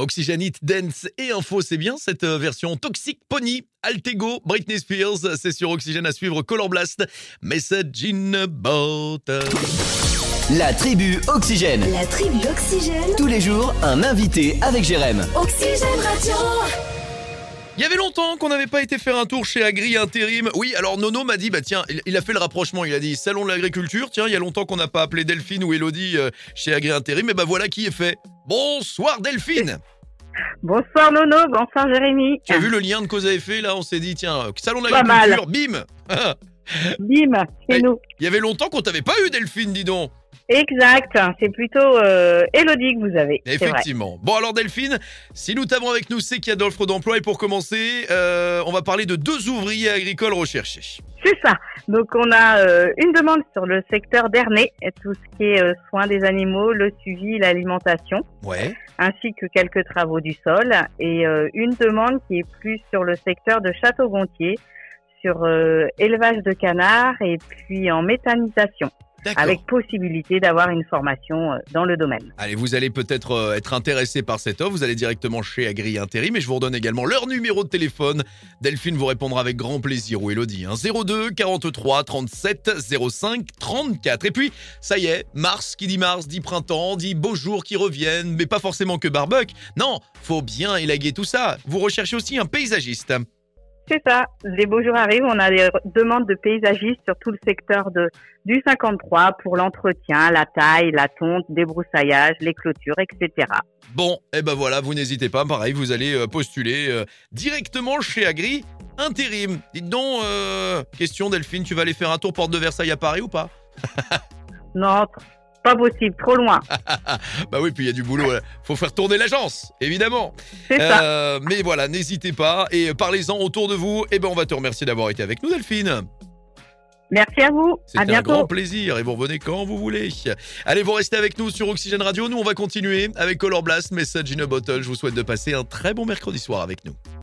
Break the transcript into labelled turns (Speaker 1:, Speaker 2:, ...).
Speaker 1: Oxygen Hit, Dance et Info, c'est bien cette euh, version Toxic Pony, Altego, Britney Spears, c'est sur Oxygène à suivre Color Blast, Message in a Bottle.
Speaker 2: La tribu Oxygène.
Speaker 3: La tribu Oxygène.
Speaker 2: Tous les jours, un invité avec Jérém.
Speaker 3: Oxygène Radio.
Speaker 1: Il y avait longtemps qu'on n'avait pas été faire un tour chez Agri Intérim. Oui, alors Nono m'a dit, bah tiens, il, il a fait le rapprochement, il a dit Salon de l'agriculture, tiens, il y a longtemps qu'on n'a pas appelé Delphine ou Elodie euh, chez Agri Intérim, et bah voilà qui est fait. Bonsoir Delphine
Speaker 4: Bonsoir Nono, bonsoir Jérémy.
Speaker 1: Tu as vu le lien de cause à effet là? On s'est dit, tiens, euh, Salon de l'agriculture, bim
Speaker 4: Bim, c'est nous.
Speaker 1: Il y avait longtemps qu'on t'avait pas eu Delphine, dis donc
Speaker 4: Exact, c'est plutôt euh, Elodie que vous avez. Vrai.
Speaker 1: Effectivement. Bon alors Delphine, si nous t'avons avec nous, c'est qu'il y a d'offres d'emploi et pour commencer, euh, on va parler de deux ouvriers agricoles recherchés.
Speaker 4: C'est ça. Donc on a euh, une demande sur le secteur d'Ernay, tout ce qui est euh, soins des animaux, le suivi, l'alimentation,
Speaker 1: Ouais.
Speaker 4: ainsi que quelques travaux du sol, et euh, une demande qui est plus sur le secteur de Château-Gontier, sur euh, élevage de canards et puis en méthanisation. Avec possibilité d'avoir une formation euh, dans le domaine.
Speaker 1: Allez, vous allez peut-être euh, être intéressé par cette offre. Vous allez directement chez Agri Intérim et je vous redonne également leur numéro de téléphone. Delphine vous répondra avec grand plaisir ou Elodie. Hein, 02 43 37 05 34. Et puis, ça y est, mars qui dit mars dit printemps, dit beaux jours qui reviennent, mais pas forcément que barbecue. Non, faut bien élaguer tout ça. Vous recherchez aussi un paysagiste.
Speaker 4: C'est ça. Les beaux jours arrivent. On a des demandes de paysagistes sur tout le secteur de, du 53 pour l'entretien, la taille, la tonte, débroussaillage, les clôtures, etc.
Speaker 1: Bon, et ben voilà, vous n'hésitez pas, pareil, vous allez euh, postuler euh, directement chez Agri Intérim. Dites donc, euh, question Delphine, tu vas aller faire un tour porte de Versailles à Paris ou pas?
Speaker 4: Non, pas possible, trop loin.
Speaker 1: Bah oui, puis il y a du boulot, euh, faut faire tourner l'agence, évidemment.
Speaker 4: C'est ça.
Speaker 1: Euh, mais voilà, n'hésitez pas et parlez-en autour de vous. Et ben on va te remercier d'avoir été avec nous Delphine.
Speaker 4: Merci à vous. À
Speaker 1: un
Speaker 4: bientôt.
Speaker 1: grand plaisir et vous revenez quand vous voulez. Allez, vous restez avec nous sur Oxygène Radio. Nous, on va continuer avec Color Blast, Message in a Bottle. Je vous souhaite de passer un très bon mercredi soir avec nous.